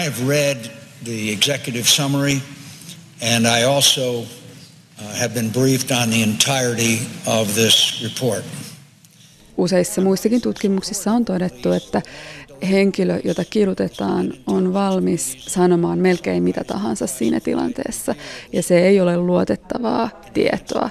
I have read the executive summary and I also uh, have been briefed on the entirety of this report. Useissa muissakin tutkimuksissa on todettu, että henkilö, jota kidutetaan, on valmis sanomaan melkein mitä tahansa siinä tilanteessa, ja se ei ole luotettavaa tietoa.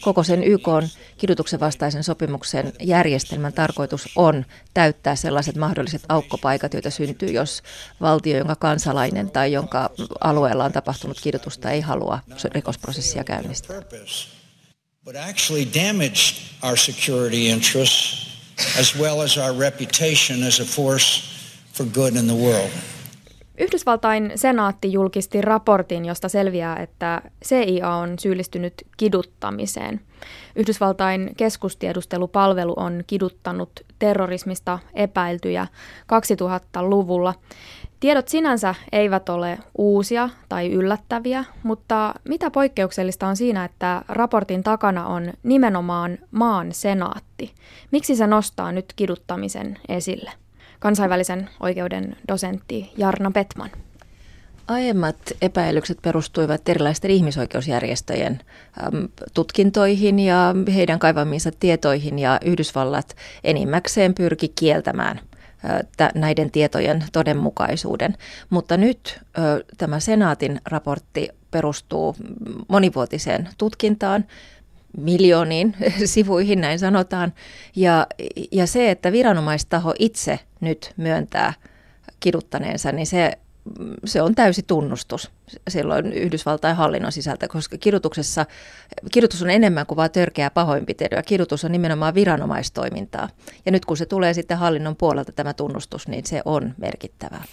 Koko sen YK on kidutuksen vastaisen sopimuksen järjestelmän tarkoitus on täyttää sellaiset mahdolliset aukkopaikat, joita syntyy, jos valtio, jonka kansalainen tai jonka alueella on tapahtunut kidutusta, ei halua rikosprosessia käynnistää. As well as our reputation as a force for good in the world. Yhdysvaltain senaatti julkisti raportin, josta selviää, että CIA on syyllistynyt kiduttamiseen. Yhdysvaltain keskustiedustelupalvelu on kiduttanut terrorismista epäiltyjä 2000-luvulla. Tiedot sinänsä eivät ole uusia tai yllättäviä, mutta mitä poikkeuksellista on siinä, että raportin takana on nimenomaan maan senaatti? Miksi se nostaa nyt kiduttamisen esille? Kansainvälisen oikeuden dosentti Jarna Petman. Aiemmat epäilykset perustuivat erilaisten ihmisoikeusjärjestöjen tutkintoihin ja heidän kaivamiinsa tietoihin ja Yhdysvallat enimmäkseen pyrki kieltämään näiden tietojen todenmukaisuuden. Mutta nyt tämä senaatin raportti perustuu monivuotiseen tutkintaan, miljooniin sivuihin, näin sanotaan. Ja, ja se, että viranomaistaho itse nyt myöntää kiduttaneensa, niin se, se on täysi tunnustus silloin Yhdysvaltain hallinnon sisältä, koska kidutuksessa, kidutus on enemmän kuin vain törkeää pahoinpitelyä. Kidutus on nimenomaan viranomaistoimintaa. Ja nyt kun se tulee sitten hallinnon puolelta tämä tunnustus, niin se on merkittävää.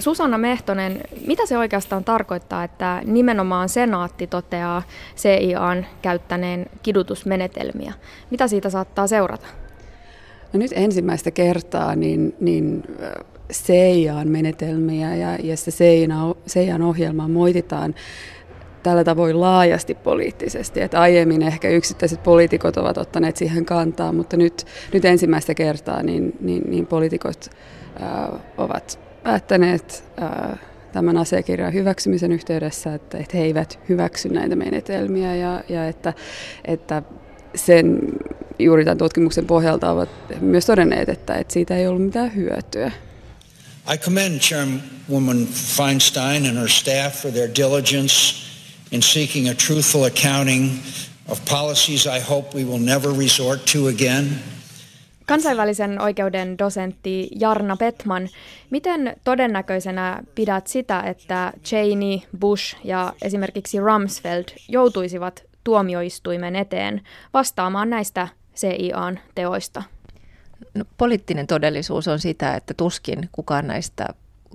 Susanna Mehtonen, mitä se oikeastaan tarkoittaa, että nimenomaan senaatti toteaa CIAn käyttäneen kidutusmenetelmiä? Mitä siitä saattaa seurata? No nyt ensimmäistä kertaa niin, niin CIAn menetelmiä ja, ja se CIAn ohjelmaa moititaan tällä tavoin laajasti poliittisesti. Että aiemmin ehkä yksittäiset poliitikot ovat ottaneet siihen kantaa, mutta nyt, nyt ensimmäistä kertaa niin, niin, niin poliitikot ovat päättäneet ää, tämän asiakirjan hyväksymisen yhteydessä, että, että he eivät hyväksy näitä menetelmiä ja, ja että, että sen juuri tämän tutkimuksen pohjalta ovat myös todenneet, että, että siitä ei ollut mitään hyötyä. I commend Chairwoman Feinstein and her staff for their diligence in seeking a truthful accounting of policies I hope we will never resort to again. Kansainvälisen oikeuden dosentti Jarna Petman, miten todennäköisenä pidät sitä, että Cheney, Bush ja esimerkiksi Rumsfeld joutuisivat tuomioistuimen eteen vastaamaan näistä CIAn teoista? No, poliittinen todellisuus on sitä, että tuskin kukaan näistä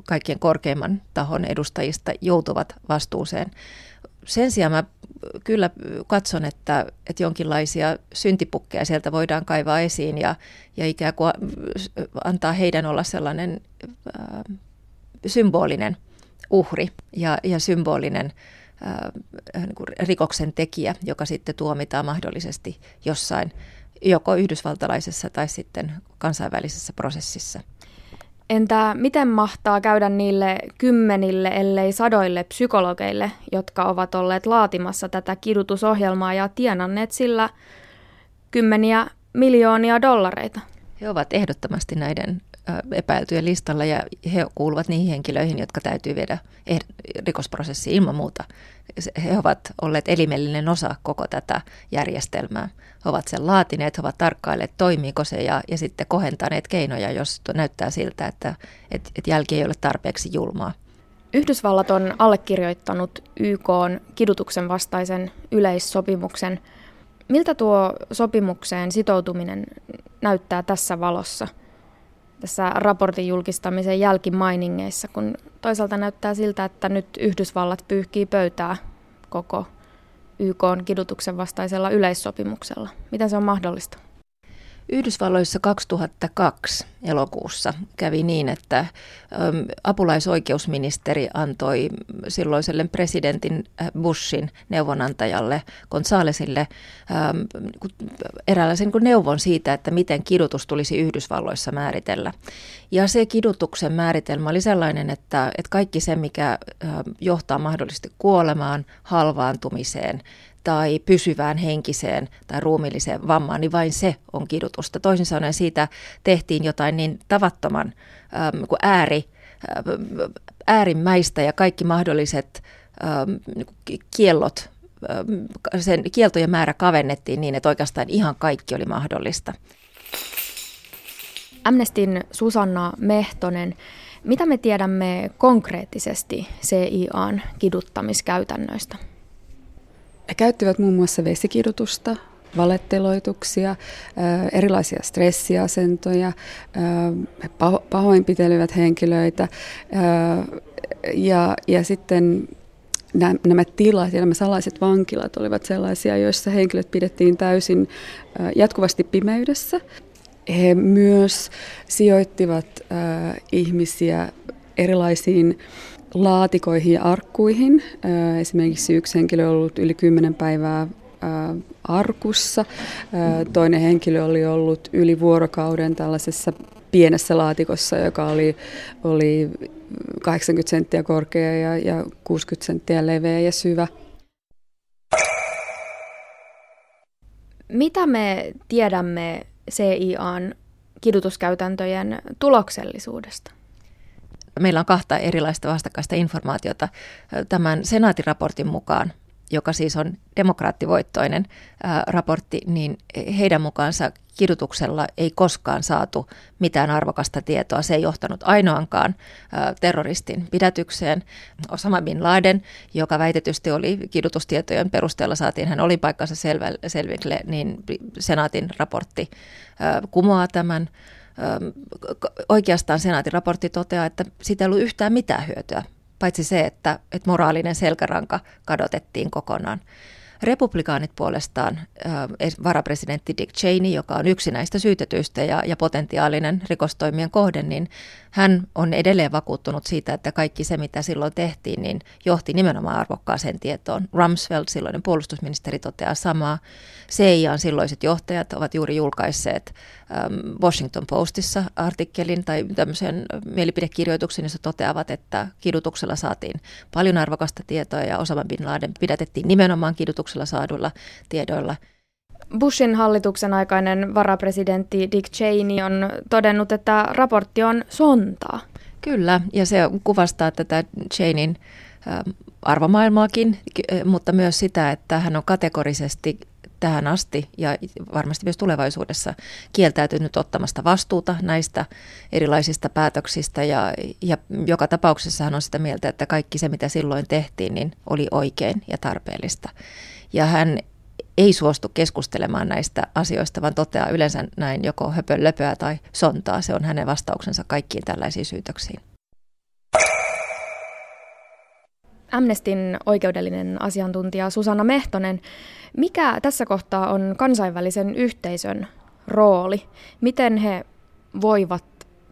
kaikkien korkeimman tahon edustajista joutuvat vastuuseen sen sijaan mä kyllä katson, että, että jonkinlaisia syntipukkeja sieltä voidaan kaivaa esiin ja, ja ikään kuin antaa heidän olla sellainen äh, symbolinen uhri ja, ja symbolinen äh, niin kuin rikoksen tekijä, joka sitten tuomitaan mahdollisesti jossain joko yhdysvaltalaisessa tai sitten kansainvälisessä prosessissa. Entä miten mahtaa käydä niille kymmenille, ellei sadoille psykologeille, jotka ovat olleet laatimassa tätä kidutusohjelmaa ja tienanneet sillä kymmeniä miljoonia dollareita? He ovat ehdottomasti näiden epäiltyjen listalla ja he kuuluvat niihin henkilöihin, jotka täytyy viedä rikosprosessiin ilman muuta. He ovat olleet elimellinen osa koko tätä järjestelmää. He ovat sen laatineet, he ovat tarkkailleet, toimiiko se ja, ja sitten kohentaneet keinoja, jos näyttää siltä, että et, et jälki ei ole tarpeeksi julmaa. Yhdysvallat on allekirjoittanut YK kidutuksen vastaisen yleissopimuksen. Miltä tuo sopimukseen sitoutuminen näyttää tässä valossa – tässä raportin julkistamisen jälkimainingeissa, kun toisaalta näyttää siltä, että nyt Yhdysvallat pyyhkii pöytää koko YK on kidutuksen vastaisella yleissopimuksella. Miten se on mahdollista? Yhdysvalloissa 2002 elokuussa kävi niin, että apulaisoikeusministeri antoi silloiselle presidentin äh, Bushin neuvonantajalle Gonzalesille eräänlaisen neuvon siitä, että miten kidutus tulisi Yhdysvalloissa määritellä. Ja se kidutuksen määritelmä oli sellainen, että, että kaikki se, mikä johtaa mahdollisesti kuolemaan, halvaantumiseen, tai pysyvään henkiseen tai ruumilliseen vammaan, niin vain se on kidutusta. Toisin sanoen siitä tehtiin jotain niin tavattoman ähm, kuin ääri, äh, äärimmäistä ja kaikki mahdolliset ähm, kiellot, ähm, sen kieltojen määrä kavennettiin niin, että oikeastaan ihan kaikki oli mahdollista. Amnestin Susanna Mehtonen, mitä me tiedämme konkreettisesti CIAn kiduttamiskäytännöistä? He käyttivät muun muassa vesikidutusta, valetteloituksia, erilaisia stressiasentoja, he pahoinpitelivät henkilöitä ja, ja sitten nämä tilat ja nämä salaiset vankilat olivat sellaisia, joissa henkilöt pidettiin täysin jatkuvasti pimeydessä. He myös sijoittivat ihmisiä erilaisiin laatikoihin ja arkkuihin. Esimerkiksi yksi henkilö on ollut yli 10 päivää arkussa. Toinen henkilö oli ollut yli vuorokauden tällaisessa pienessä laatikossa, joka oli, oli 80 senttiä korkea ja, ja 60 senttiä leveä ja syvä. Mitä me tiedämme CIAn kidutuskäytäntöjen tuloksellisuudesta? Meillä on kahta erilaista vastakkaista informaatiota. Tämän senaatiraportin mukaan, joka siis on demokraattivoittoinen ää, raportti, niin heidän mukaansa kidutuksella ei koskaan saatu mitään arvokasta tietoa. Se ei johtanut ainoankaan ää, terroristin pidätykseen. Osama bin Laden, joka väitetysti oli kidutustietojen perusteella saatiin, hän oli paikkansa selville, niin senaatin raportti ää, kumoaa tämän oikeastaan senaatin raportti toteaa, että siitä ei ollut yhtään mitään hyötyä, paitsi se, että, että moraalinen selkäranka kadotettiin kokonaan. Republikaanit puolestaan, varapresidentti Dick Cheney, joka on yksi näistä syytetyistä ja, ja potentiaalinen rikostoimien kohde, niin hän on edelleen vakuuttunut siitä, että kaikki se, mitä silloin tehtiin, niin johti nimenomaan arvokkaaseen tietoon. Rumsfeld, silloinen puolustusministeri, toteaa samaa. CIAn silloiset johtajat ovat juuri julkaisseet Washington Postissa artikkelin tai tämmöisen mielipidekirjoituksen, jossa toteavat, että kidutuksella saatiin paljon arvokasta tietoa ja Osama Bin Laden pidätettiin nimenomaan kidutuksella saaduilla tiedoilla. Bushin hallituksen aikainen varapresidentti Dick Cheney on todennut, että raportti on sontaa. Kyllä, ja se kuvastaa tätä Cheneyn arvomaailmaakin, mutta myös sitä, että hän on kategorisesti tähän asti ja varmasti myös tulevaisuudessa kieltäytynyt ottamasta vastuuta näistä erilaisista päätöksistä ja, ja joka tapauksessa hän on sitä mieltä, että kaikki se mitä silloin tehtiin niin oli oikein ja tarpeellista. Ja hän ei suostu keskustelemaan näistä asioista, vaan toteaa yleensä näin joko höpönlöpöä tai sontaa. Se on hänen vastauksensa kaikkiin tällaisiin syytöksiin. Amnestin oikeudellinen asiantuntija Susanna Mehtonen, mikä tässä kohtaa on kansainvälisen yhteisön rooli? Miten he voivat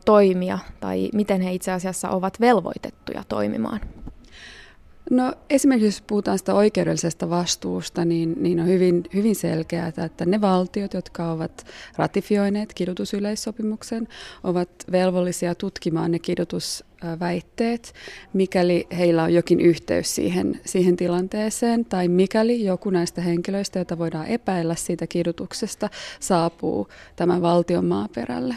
toimia tai miten he itse asiassa ovat velvoitettuja toimimaan? No esimerkiksi jos puhutaan sitä oikeudellisesta vastuusta, niin, niin on hyvin, hyvin selkeää, että ne valtiot, jotka ovat ratifioineet kidutusyleissopimuksen, ovat velvollisia tutkimaan ne kidutusväitteet, mikäli heillä on jokin yhteys siihen, siihen tilanteeseen, tai mikäli joku näistä henkilöistä, joita voidaan epäillä siitä kidutuksesta, saapuu tämän valtion maaperälle.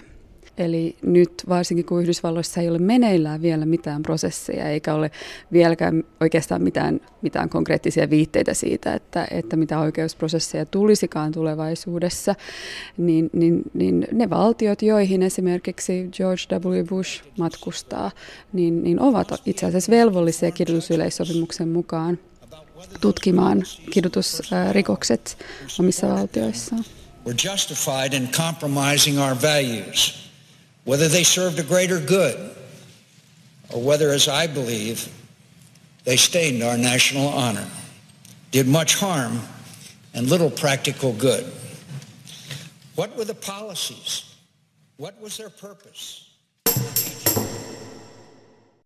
Eli nyt varsinkin kun Yhdysvalloissa ei ole meneillään vielä mitään prosesseja eikä ole vieläkään oikeastaan mitään, mitään konkreettisia viitteitä siitä, että, että mitä oikeusprosesseja tulisikaan tulevaisuudessa, niin, niin, niin ne valtiot, joihin esimerkiksi George W. Bush matkustaa, niin, niin ovat itse asiassa velvollisia kidutusyleissopimuksen mukaan tutkimaan kidutusrikokset omissa valtioissaan. We're justified in compromising our values whether they served a greater good or whether, as I believe, they stained our national honor, did much harm and little practical good. What were the policies? What was their purpose?